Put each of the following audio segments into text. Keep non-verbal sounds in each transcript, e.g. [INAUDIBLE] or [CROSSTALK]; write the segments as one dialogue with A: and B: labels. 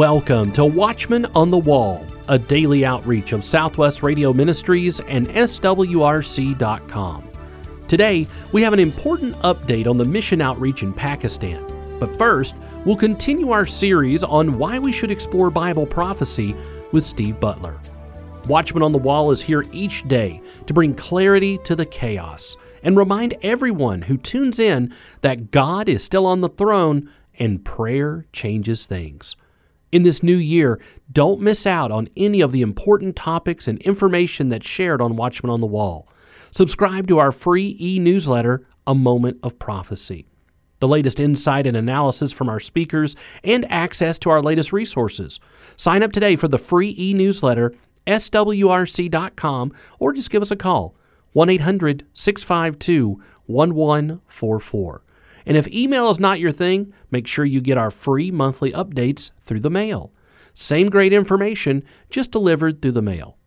A: Welcome to Watchman on the Wall, a daily outreach of Southwest Radio Ministries and SWRC.com. Today, we have an important update on the mission outreach in Pakistan. But first, we'll continue our series on why we should explore Bible prophecy with Steve Butler. Watchman on the Wall is here each day to bring clarity to the chaos and remind everyone who tunes in that God is still on the throne and prayer changes things. In this new year, don't miss out on any of the important topics and information that's shared on Watchman on the Wall. Subscribe to our free e newsletter, A Moment of Prophecy. The latest insight and analysis from our speakers and access to our latest resources. Sign up today for the free e newsletter, swrc.com, or just give us a call, 1 800 652 1144. And if email is not your thing, make sure you get our free monthly updates through the mail. Same great information, just delivered through the mail.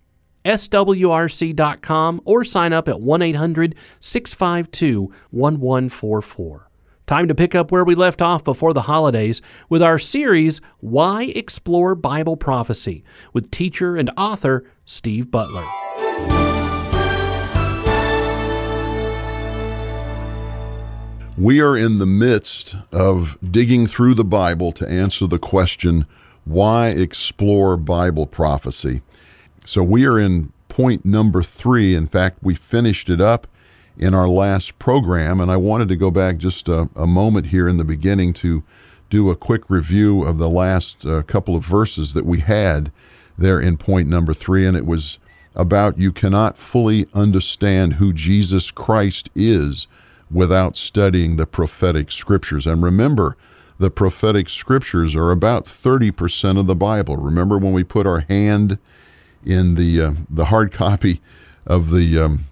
A: swrc.com or sign up at 1 800 652 1144. Time to pick up where we left off before the holidays with our series, Why Explore Bible Prophecy, with teacher and author Steve Butler.
B: We are in the midst of digging through the Bible to answer the question, why explore Bible prophecy? So we are in point number three. In fact, we finished it up in our last program, and I wanted to go back just a, a moment here in the beginning to do a quick review of the last uh, couple of verses that we had there in point number three, and it was about you cannot fully understand who Jesus Christ is without studying the prophetic scriptures. And remember, the prophetic scriptures are about 30% of the Bible. Remember when we put our hand in the uh, the hard copy of the um,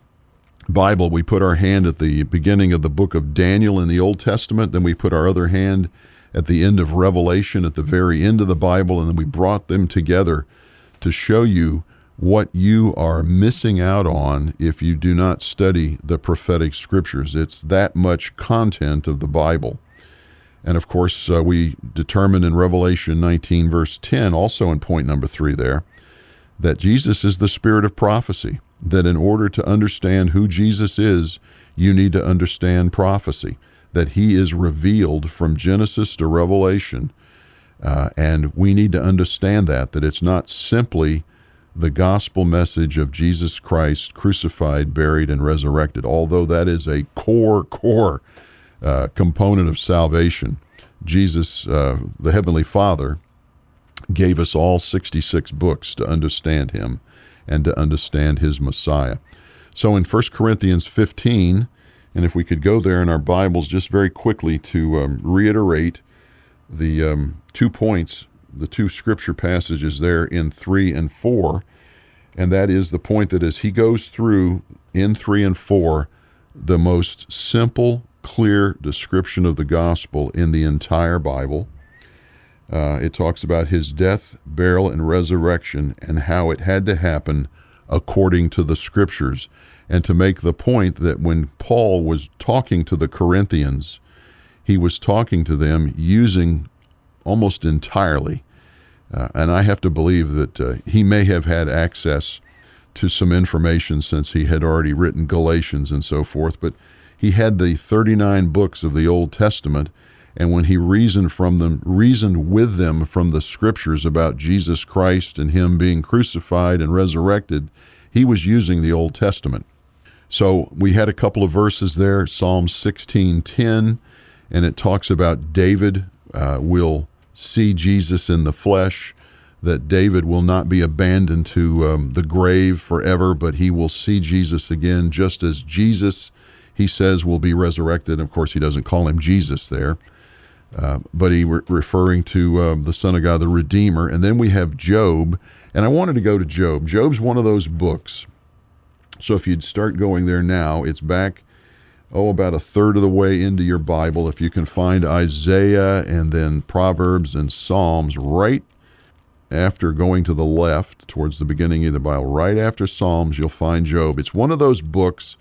B: Bible, we put our hand at the beginning of the book of Daniel in the Old Testament, then we put our other hand at the end of Revelation at the very end of the Bible, and then we brought them together to show you what you are missing out on if you do not study the prophetic scriptures. It's that much content of the Bible. And of course, uh, we determine in Revelation 19, verse 10, also in point number three there, that Jesus is the spirit of prophecy, that in order to understand who Jesus is, you need to understand prophecy, that he is revealed from Genesis to Revelation. Uh, and we need to understand that, that it's not simply the gospel message of Jesus Christ crucified, buried, and resurrected, although that is a core, core uh, component of salvation. Jesus, uh, the Heavenly Father, gave us all 66 books to understand Him and to understand His Messiah. So in 1 Corinthians 15, and if we could go there in our Bibles just very quickly to um, reiterate the um, two points the two scripture passages there in 3 and 4. And that is the point that as he goes through in 3 and 4, the most simple, clear description of the gospel in the entire Bible. Uh, it talks about his death, burial, and resurrection and how it had to happen according to the scriptures. And to make the point that when Paul was talking to the Corinthians, he was talking to them using almost entirely. Uh, and I have to believe that uh, he may have had access to some information since he had already written Galatians and so forth, but he had the 39 books of the Old Testament, and when he reasoned from them, reasoned with them from the scriptures about Jesus Christ and him being crucified and resurrected, he was using the Old Testament. So we had a couple of verses there, Psalm 16:10, and it talks about David uh, will see Jesus in the flesh, that David will not be abandoned to um, the grave forever, but he will see Jesus again, just as Jesus, he says, will be resurrected. Of course, he doesn't call him Jesus there, uh, but he re- referring to um, the Son of God, the Redeemer. And then we have Job, and I wanted to go to Job. Job's one of those books. So if you'd start going there now, it's back oh, about a third of the way into your Bible, if you can find Isaiah and then Proverbs and Psalms right after going to the left towards the beginning of the Bible, right after Psalms, you'll find Job. It's one of those books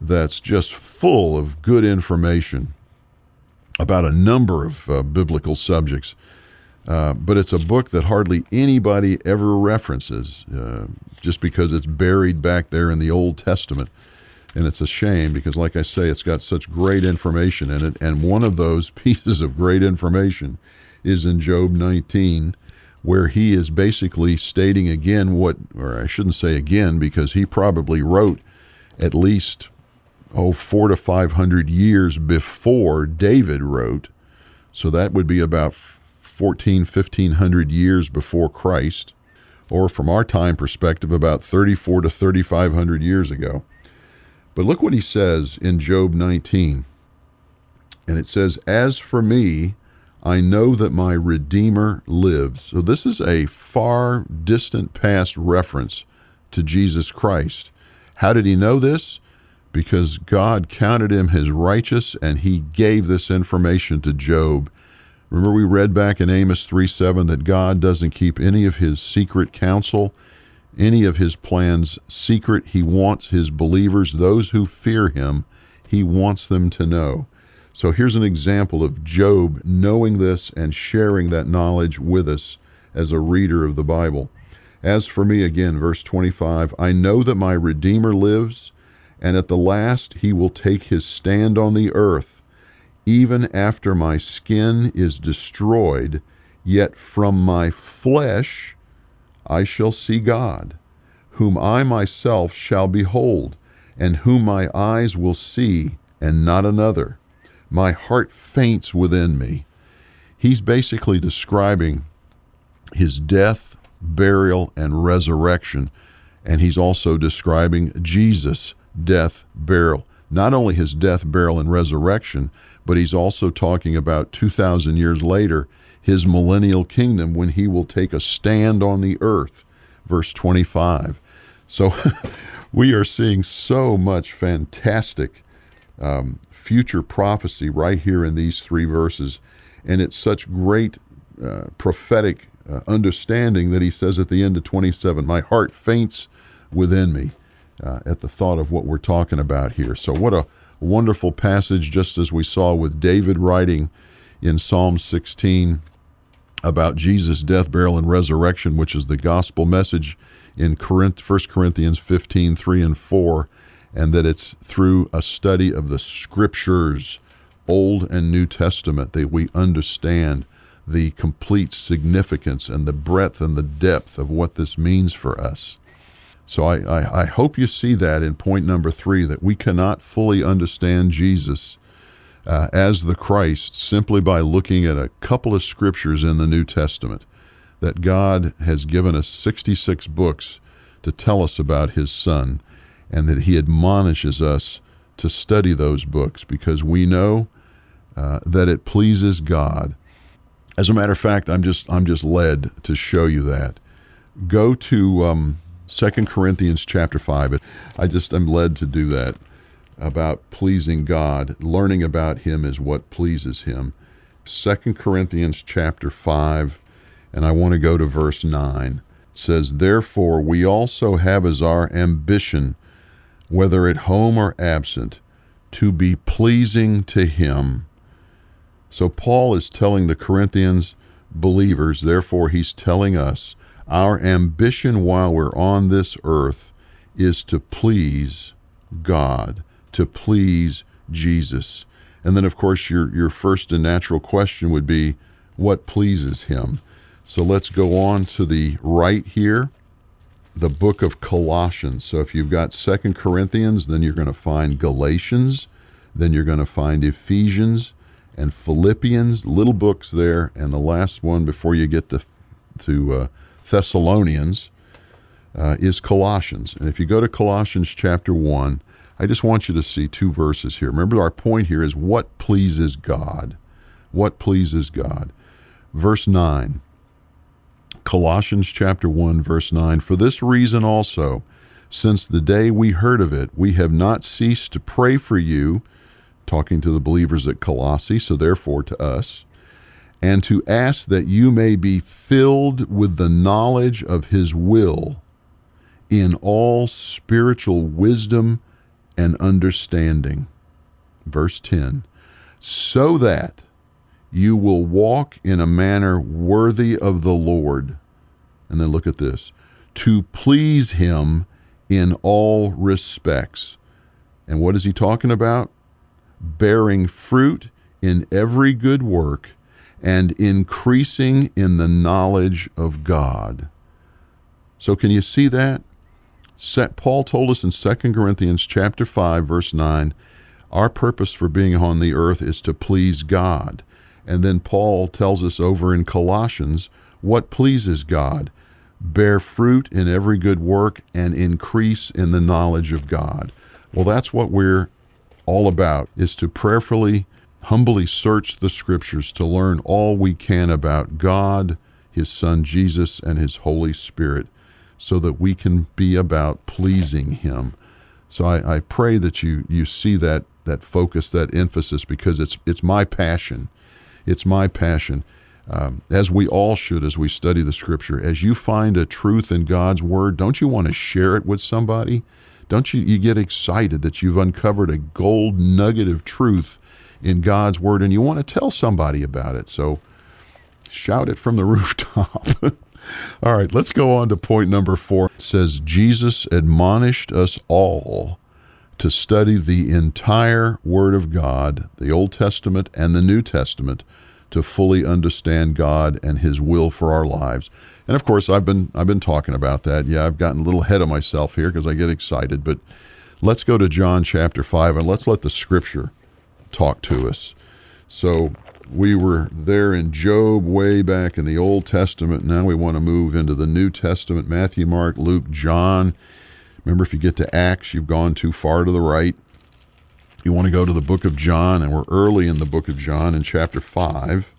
B: that's just full of good information about a number of uh, biblical subjects. Uh, but it's a book that hardly anybody ever references uh, just because it's buried back there in the Old Testament. And it's a shame because, like I say, it's got such great information in it. And one of those [LAUGHS] pieces of great information is in Job 19, where he is basically stating again what, or I shouldn't say again, because he probably wrote at least, oh, four to 500 years before David wrote. So that would be about 14, 1500 years before Christ, or from our time perspective, about 34 to 3500 years ago. But look what he says in Job 19. And it says, As for me, I know that my Redeemer lives. So this is a far distant past reference to Jesus Christ. How did he know this? Because God counted him his righteous and he gave this information to Job Remember, we read back in Amos 3 7 that God doesn't keep any of his secret counsel, any of his plans secret. He wants his believers, those who fear him, he wants them to know. So here's an example of Job knowing this and sharing that knowledge with us as a reader of the Bible. As for me, again, verse 25, I know that my Redeemer lives, and at the last he will take his stand on the earth even after my skin is destroyed, yet from my flesh I shall see God, whom I myself shall behold, and whom my eyes will see, and not another. My heart faints within me. He's basically describing his death, burial, and resurrection, and he's also describing Jesus' death, burial. Not only his death, burial, and resurrection, but he's also talking about 2,000 years later, his millennial kingdom when he will take a stand on the earth. Verse 25. So [LAUGHS] we are seeing so much fantastic um, future prophecy right here in these three verses. And it's such great uh, prophetic uh, understanding that he says at the end of 27 My heart faints within me uh, at the thought of what we're talking about here. So, what a wonderful passage, just as we saw with David writing in Psalm 16 about Jesus' death, burial, and resurrection, which is the gospel message in 1 Corinthians 15 3 and 4, and that it's through a study of the scriptures, Old and New Testament, that we understand the complete significance and the breadth and the depth of what this means for us. So I, I, I, hope you see that in point number three that we cannot fully understand Jesus uh, as the Christ simply by looking at a couple of scriptures in the New Testament. That God has given us 66 books to tell us about His Son, and that He admonishes us to study those books because we know uh, that it pleases God. As a matter of fact, I'm just I'm just led to show you that. Go to um, Second Corinthians chapter 5. I just am led to do that about pleasing God. Learning about Him is what pleases Him. Second Corinthians chapter 5, and I want to go to verse 9. It says, Therefore we also have as our ambition, whether at home or absent, to be pleasing to Him. So Paul is telling the Corinthians believers, therefore he's telling us, our ambition while we're on this earth is to please God, to please Jesus. And then, of course, your, your first and natural question would be, what pleases him? So let's go on to the right here, the book of Colossians. So if you've got Second Corinthians, then you're going to find Galatians, then you're going to find Ephesians and Philippians, little books there, and the last one before you get to, to uh, Thessalonians uh, is Colossians. And if you go to Colossians chapter 1, I just want you to see two verses here. Remember, our point here is what pleases God. What pleases God. Verse 9, Colossians chapter 1, verse 9 For this reason also, since the day we heard of it, we have not ceased to pray for you, talking to the believers at Colossae, so therefore to us and to ask that you may be filled with the knowledge of his will in all spiritual wisdom and understanding. Verse 10 so that you will walk in a manner worthy of the Lord. And then look at this to please him in all respects. And what is he talking about? Bearing fruit in every good work and increasing in the knowledge of God. So can you see that? Set, Paul told us in 2 Corinthians chapter 5 verse 9, our purpose for being on the earth is to please God. And then Paul tells us over in Colossians what pleases God bear fruit in every good work and increase in the knowledge of God. Well, that's what we're all about is to prayerfully humbly search the scriptures to learn all we can about God, his son Jesus and his Holy Spirit so that we can be about pleasing him. So I, I pray that you you see that that focus, that emphasis, because it's it's my passion. It's my passion um, as we all should as we study the scripture. As you find a truth in God's word, don't you want to share it with somebody? Don't you, you get excited that you've uncovered a gold nugget of truth in God's word and you want to tell somebody about it? So shout it from the [LAUGHS] rooftop. [LAUGHS] all right, let's go on to point number four. It says, Jesus admonished us all to study the entire Word of God, the Old Testament and the New Testament to fully understand God and His will for our lives. And of course, I've been I've been talking about that. Yeah, I've gotten a little ahead of myself here because I get excited. But let's go to John chapter five and let's let the Scripture talk to us. So we were there in Job way back in the Old Testament. Now we want to move into the New Testament: Matthew, Mark, Luke, John. Remember, if you get to Acts, you've gone too far to the right you want to go to the book of John, and we're early in the book of John in chapter 5.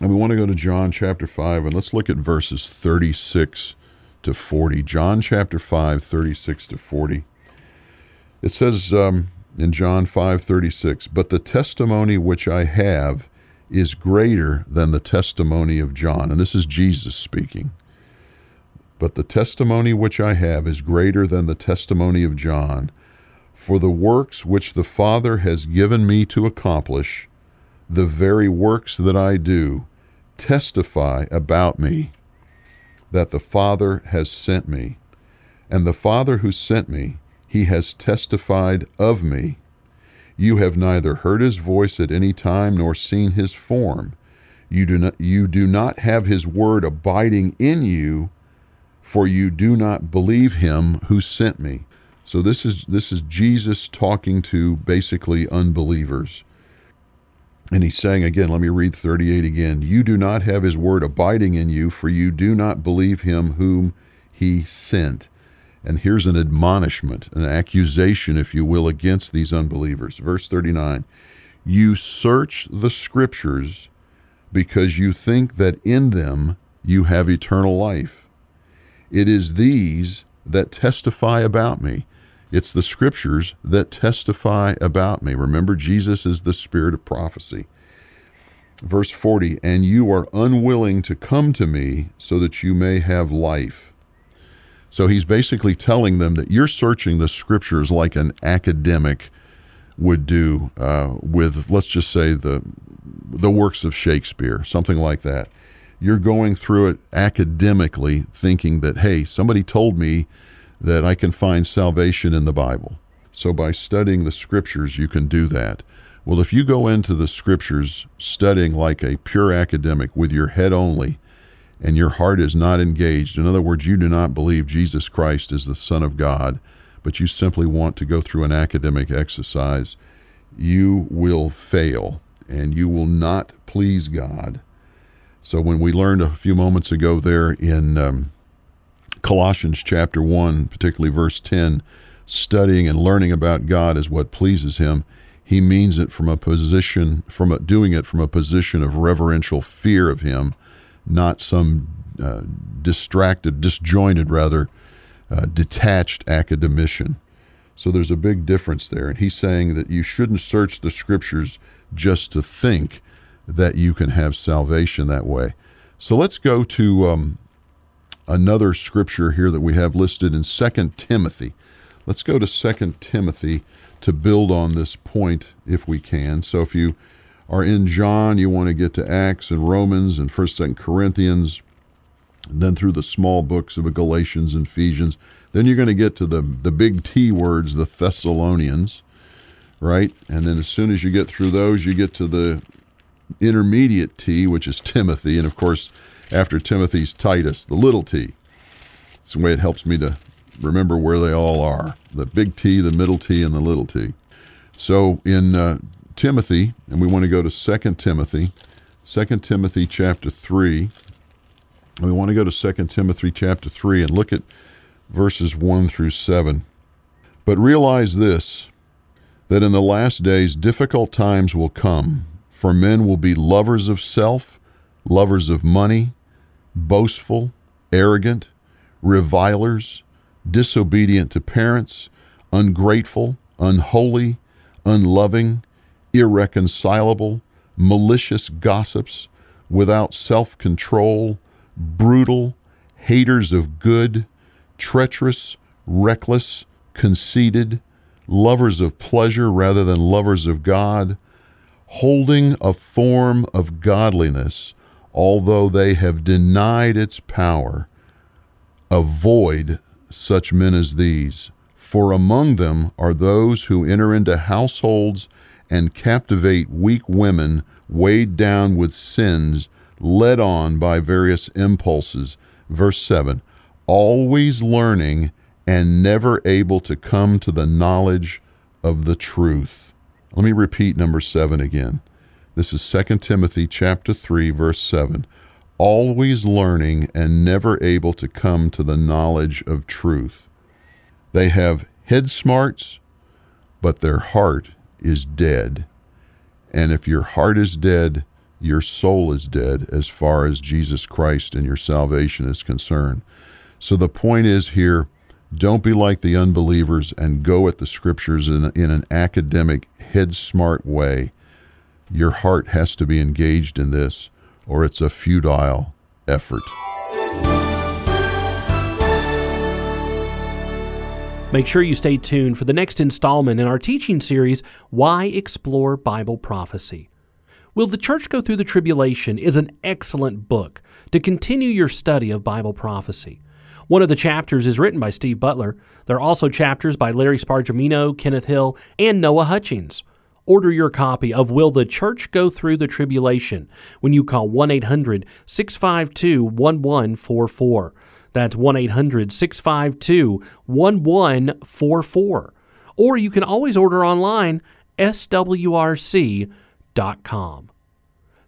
B: And we want to go to John chapter 5, and let's look at verses 36 to 40. John chapter 5, 36 to 40. It says um, in John 5:36, But the testimony which I have is greater than the testimony of John. And this is Jesus speaking. But the testimony which I have is greater than the testimony of John. For the works which the Father has given me to accomplish, the very works that I do, testify about me that the Father has sent me. And the Father who sent me, he has testified of me. You have neither heard his voice at any time nor seen his form. You do not, you do not have his word abiding in you, for you do not believe him who sent me. So this is this is Jesus talking to basically unbelievers. And he's saying again, let me read 38 again. You do not have his word abiding in you, for you do not believe him whom he sent. And here's an admonishment, an accusation, if you will, against these unbelievers. Verse 39 You search the scriptures because you think that in them you have eternal life. It is these that testify about me. It's the scriptures that testify about me. Remember, Jesus is the spirit of prophecy. Verse 40 And you are unwilling to come to me so that you may have life. So he's basically telling them that you're searching the scriptures like an academic would do uh, with, let's just say, the, the works of Shakespeare, something like that. You're going through it academically, thinking that, hey, somebody told me that I can find salvation in the Bible. So by studying the scriptures, you can do that. Well, if you go into the scriptures studying like a pure academic with your head only, and your heart is not engaged, in other words, you do not believe Jesus Christ is the Son of God, but you simply want to go through an academic exercise, you will fail and you will not please God. So when we learned a few moments ago there in um, Colossians chapter 1, particularly verse 10, studying and learning about God is what pleases him. He means it from a position, from a, doing it from a position of reverential fear of him, not some uh, distracted, disjointed, rather, uh, detached academician. So there's a big difference there. And he's saying that you shouldn't search the scriptures just to think that you can have salvation that way. So let's go to um, another scripture here that we have listed in 2 Timothy. Let's go to 2 Timothy to build on this point if we can. So if you are in John, you want to get to Acts and Romans and 1st and Corinthians, and then through the small books of Galatians and Ephesians. Then you're going to get to the, the big T words, the Thessalonians, right? And then as soon as you get through those, you get to the intermediate T, which is Timothy. And of course, after Timothy's Titus, the little t. It's the way it helps me to remember where they all are the big T, the middle T, and the little t. So in uh, Timothy, and we want to go to 2 Timothy, 2 Timothy chapter 3. And We want to go to 2 Timothy chapter 3 and look at verses 1 through 7. But realize this that in the last days difficult times will come, for men will be lovers of self, lovers of money, boastful, arrogant, revilers, disobedient to parents, ungrateful, unholy, unloving, irreconcilable, malicious gossips, without self control, brutal, haters of good, treacherous, reckless, conceited, lovers of pleasure rather than lovers of God, holding a form of godliness, although they have denied its power. Avoid such men as these, for among them are those who enter into households and captivate weak women weighed down with sins, led on by various impulses. Verse 7 always learning and never able to come to the knowledge of the truth. Let me repeat number 7 again. This is 2 Timothy chapter 3 verse 7. Always learning and never able to come to the knowledge of truth. They have head smarts, but their heart is dead. And if your heart is dead, your soul is dead as far as Jesus Christ and your salvation is concerned. So the point is here don't be like the unbelievers and go at the scriptures in, in an academic, head smart way. Your heart has to be engaged in this, or it's a futile effort.
A: Make sure you stay tuned for the next installment in our teaching series, Why Explore Bible Prophecy. Will the Church Go Through the Tribulation is an excellent book to continue your study of Bible prophecy. One of the chapters is written by Steve Butler. There are also chapters by Larry Spargimino, Kenneth Hill, and Noah Hutchings. Order your copy of Will the Church Go Through the Tribulation when you call 1 800 652 1144. That's 1 800 652 1144. Or you can always order online, swrc.com.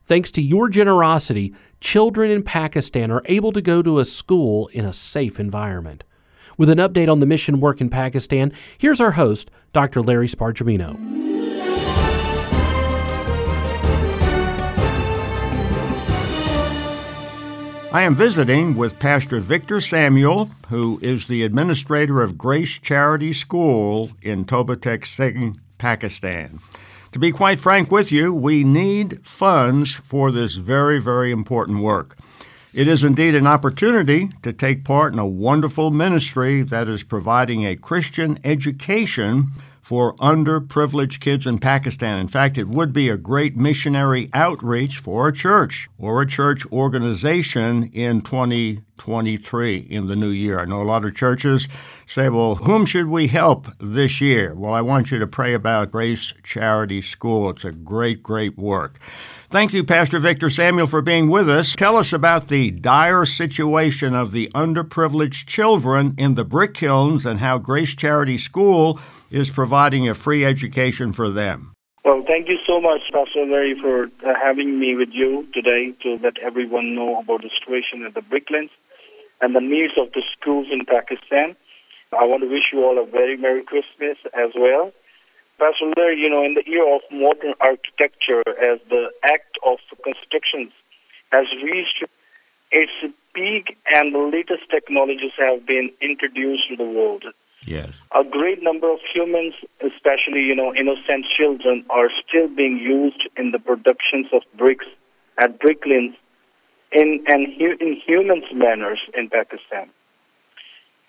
A: Thanks to your generosity, children in Pakistan are able to go to a school in a safe environment. With an update on the mission work in Pakistan, here's our host, Dr. Larry Spargimino.
C: I am visiting with Pastor Victor Samuel, who is the administrator of Grace Charity School in Toba Tek Singh, Pakistan. To be quite frank with you, we need funds for this very, very important work. It is indeed an opportunity to take part in a wonderful ministry that is providing a Christian education for underprivileged kids in Pakistan. In fact, it would be a great missionary outreach for a church or a church organization in 2023 in the new year. I know a lot of churches say, well, whom should we help this year? Well, I want you to pray about Grace Charity School. It's a great, great work. Thank you, Pastor Victor Samuel, for being with us. Tell us about the dire situation of the underprivileged children in the brick kilns and how Grace Charity School is providing a free education for them.
D: Well, thank you so much, Pastor Larry, for uh, having me with you today to let everyone know about the situation at the Bricklands and the needs of the schools in Pakistan. I want to wish you all a very Merry Christmas as well. Pastor Larry, you know, in the era of modern architecture, as the act of construction has reached its peak and the latest technologies have been introduced to the world.
C: Yes.
D: A great number of humans, especially, you know, innocent children, are still being used in the productions of bricks at Bricklands in, and in humans' manners in Pakistan.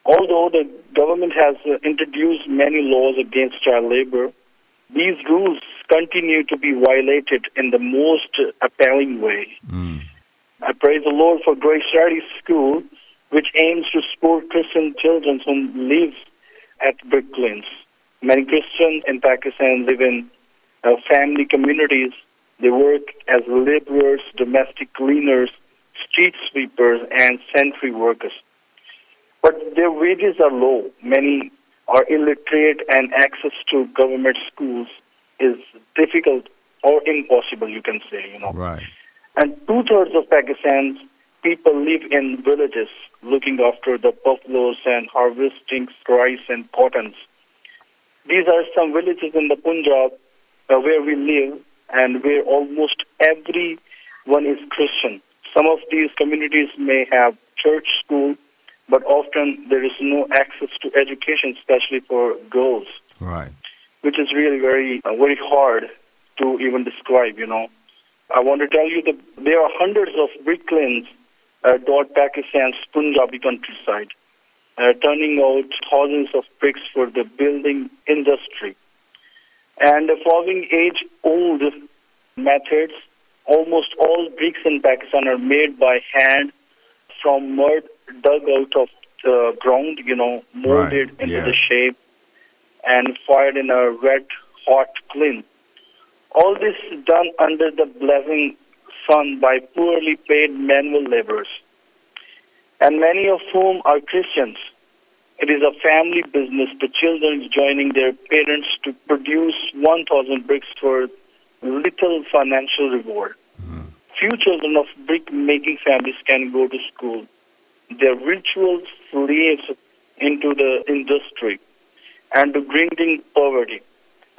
D: Although the government has uh, introduced many laws against child labor, these rules continue to be violated in the most appalling way. Mm. I praise the Lord for Grace Charity School, which aims to support Christian children who live at brick. Many Christians in Pakistan live in uh, family communities. They work as laborers, domestic cleaners, street sweepers, and sentry workers. But their wages are low. Many are illiterate, and access to government schools is difficult or impossible, you can say, you know.
C: Right.
D: And two thirds of Pakistan's people live in villages looking after the buffaloes and harvesting rice and cottons. These are some villages in the Punjab uh, where we live and where almost everyone is Christian. Some of these communities may have church school, but often there is no access to education, especially for girls.
C: Right.
D: Which is really very, uh, very hard to even describe, you know. I want to tell you that there are hundreds of brick lanes uh, dot Pakistan's Punjabi countryside, uh, turning out thousands of bricks for the building industry. And following age-old methods, almost all bricks in Pakistan are made by hand from mud dug out of the ground, you know, molded right. into yeah. the shape and fired in a red hot kiln. All this is done under the blazing sun by poorly paid manual laborers, and many of whom are Christians. It is a family business, the children joining their parents to produce 1,000 bricks for little financial reward. Mm. Few children of brick making families can go to school. They're ritual slaves into the industry and to grinding poverty.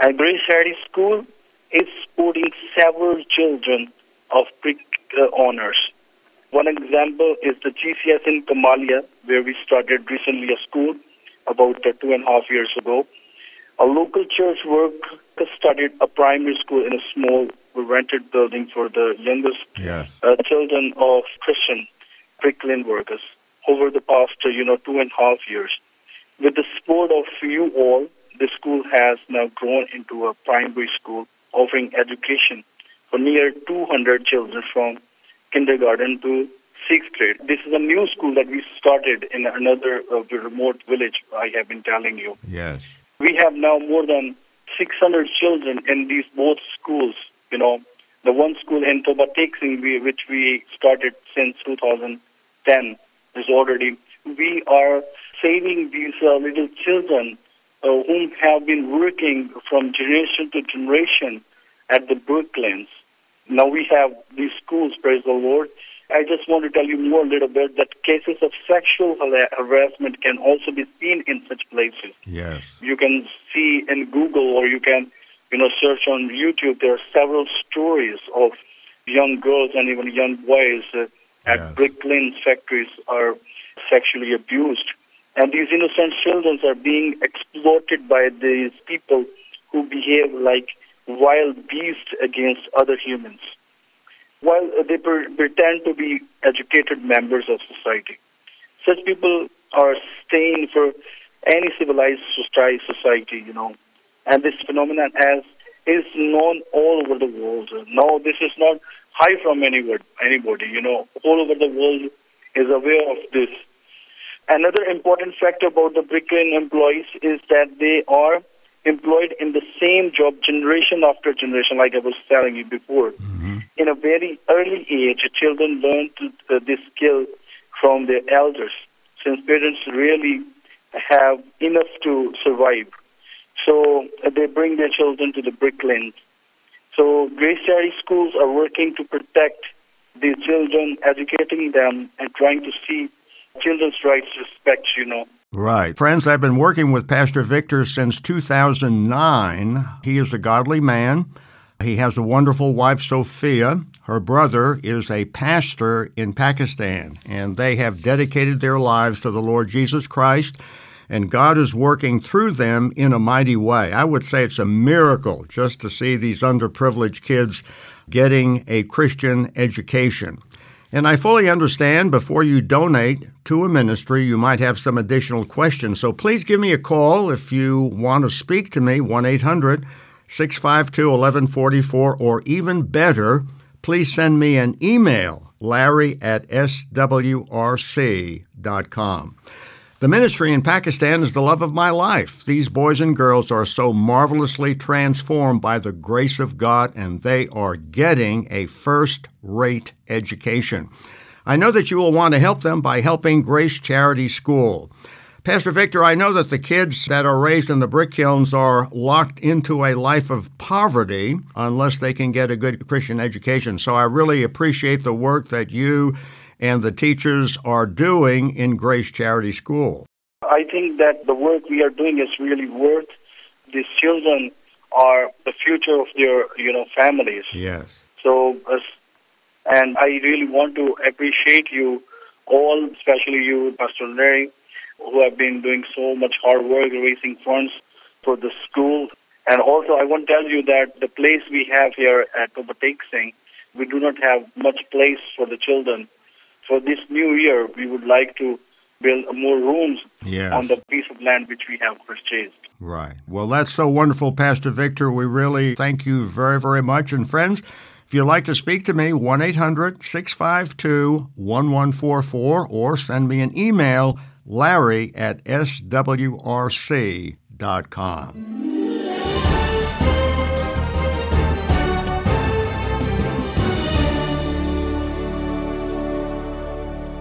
D: And Grace Charity School is supporting several children of brick uh, owners. One example is the GCS in Kamalia, where we started recently a school about uh, two and a half years ago. A local church work started a primary school in a small rented building for the youngest uh, children of Christian bricklayer workers over the past, uh, you know, two and a half years. With the support of you all, the school has now grown into a primary school offering education for near 200 children from kindergarten to sixth grade. This is a new school that we started in another uh, remote village, I have been telling you.
C: Yes.
D: We have now more than 600 children in these both schools. You know, the one school in Toba Tek Singh, which we started since 2010, is already. We are saving these uh, little children uh, whom have been working from generation to generation at the Brooklands. Now we have these schools, praise the Lord. I just want to tell you more a little bit that cases of sexual harassment can also be seen in such places.
C: Yes.
D: You can see in Google or you can, you know, search on YouTube. There are several stories of young girls and even young boys uh, at yes. brick factories are sexually abused. And these innocent children are being exploited by these people who behave like wild beasts against other humans, while they pretend to be educated members of society. Such people are staying for any civilized society, you know. And this phenomenon as is known all over the world. No, this is not high from anywhere, anybody, you know. All over the world is aware of this. Another important fact about the Bricklane employees is that they are employed in the same job generation after generation, like I was telling you before. Mm-hmm. In a very early age, children learn to, uh, this skill from their elders, since parents really have enough to survive. So uh, they bring their children to the bricklands. So Grace Charity schools are working to protect these children, educating them, and trying to see children's rights respect, you know.
C: Right. Friends, I've been working with Pastor Victor since 2009. He is a godly man. He has a wonderful wife, Sophia. Her brother is a pastor in Pakistan, and they have dedicated their lives to the Lord Jesus Christ, and God is working through them in a mighty way. I would say it's a miracle just to see these underprivileged kids getting a Christian education. And I fully understand before you donate to a ministry, you might have some additional questions. So please give me a call if you want to speak to me, 1 800 652 1144, or even better, please send me an email, larry at swrc.com. The ministry in Pakistan is the love of my life. These boys and girls are so marvelously transformed by the grace of God, and they are getting a first rate education. I know that you will want to help them by helping Grace Charity School. Pastor Victor, I know that the kids that are raised in the brick kilns are locked into a life of poverty unless they can get a good Christian education. So I really appreciate the work that you and the teachers are doing in Grace Charity School.
D: I think that the work we are doing is really worth. These children are the future of their, you know, families.
C: Yes.
D: So, and I really want to appreciate you all, especially you, Pastor Larry, who have been doing so much hard work raising funds for the school. And also, I want to tell you that the place we have here at Toba Singh, we do not have much place for the children. For this new year, we would like to build more rooms
C: yes.
D: on the piece of land which we have purchased.
C: Right. Well, that's so wonderful, Pastor Victor. We really thank you very, very much. And friends, if you'd like to speak to me, 1 800 652 1144 or send me an email larry at swrc.com.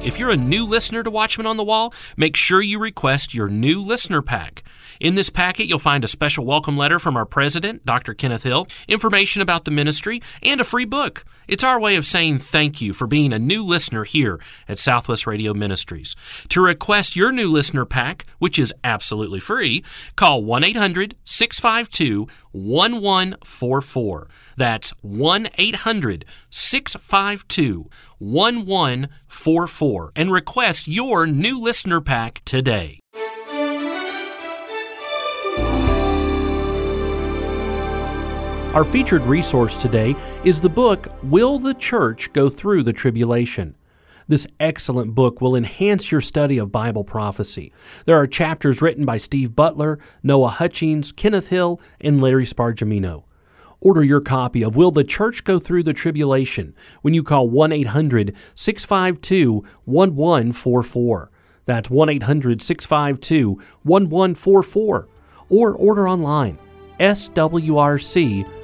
A: If you're a new listener to Watchman on the Wall, make sure you request your new listener pack. In this packet, you'll find a special welcome letter from our president, Dr. Kenneth Hill, information about the ministry, and a free book. It's our way of saying thank you for being a new listener here at Southwest Radio Ministries. To request your new listener pack, which is absolutely free, call 1 800 652 1144. That's 1 800 652 1144 and request your new listener pack today. Our featured resource today is the book Will the Church Go Through the Tribulation? This excellent book will enhance your study of Bible prophecy. There are chapters written by Steve Butler, Noah Hutchings, Kenneth Hill, and Larry Spargimino. Order your copy of Will the Church Go Through the Tribulation when you call 1 800 652 1144. That's 1 800 652 1144. Or order online, swrc.com.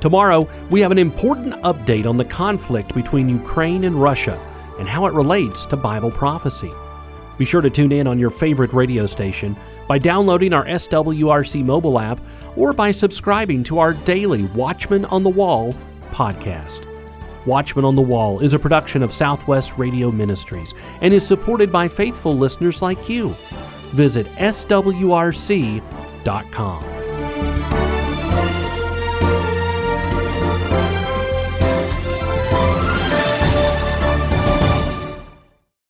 A: Tomorrow, we have an important update on the conflict between Ukraine and Russia and how it relates to Bible prophecy. Be sure to tune in on your favorite radio station by downloading our SWRC mobile app or by subscribing to our daily Watchman on the Wall podcast. Watchman on the Wall is a production of Southwest Radio Ministries and is supported by faithful listeners like you. Visit swrc.com.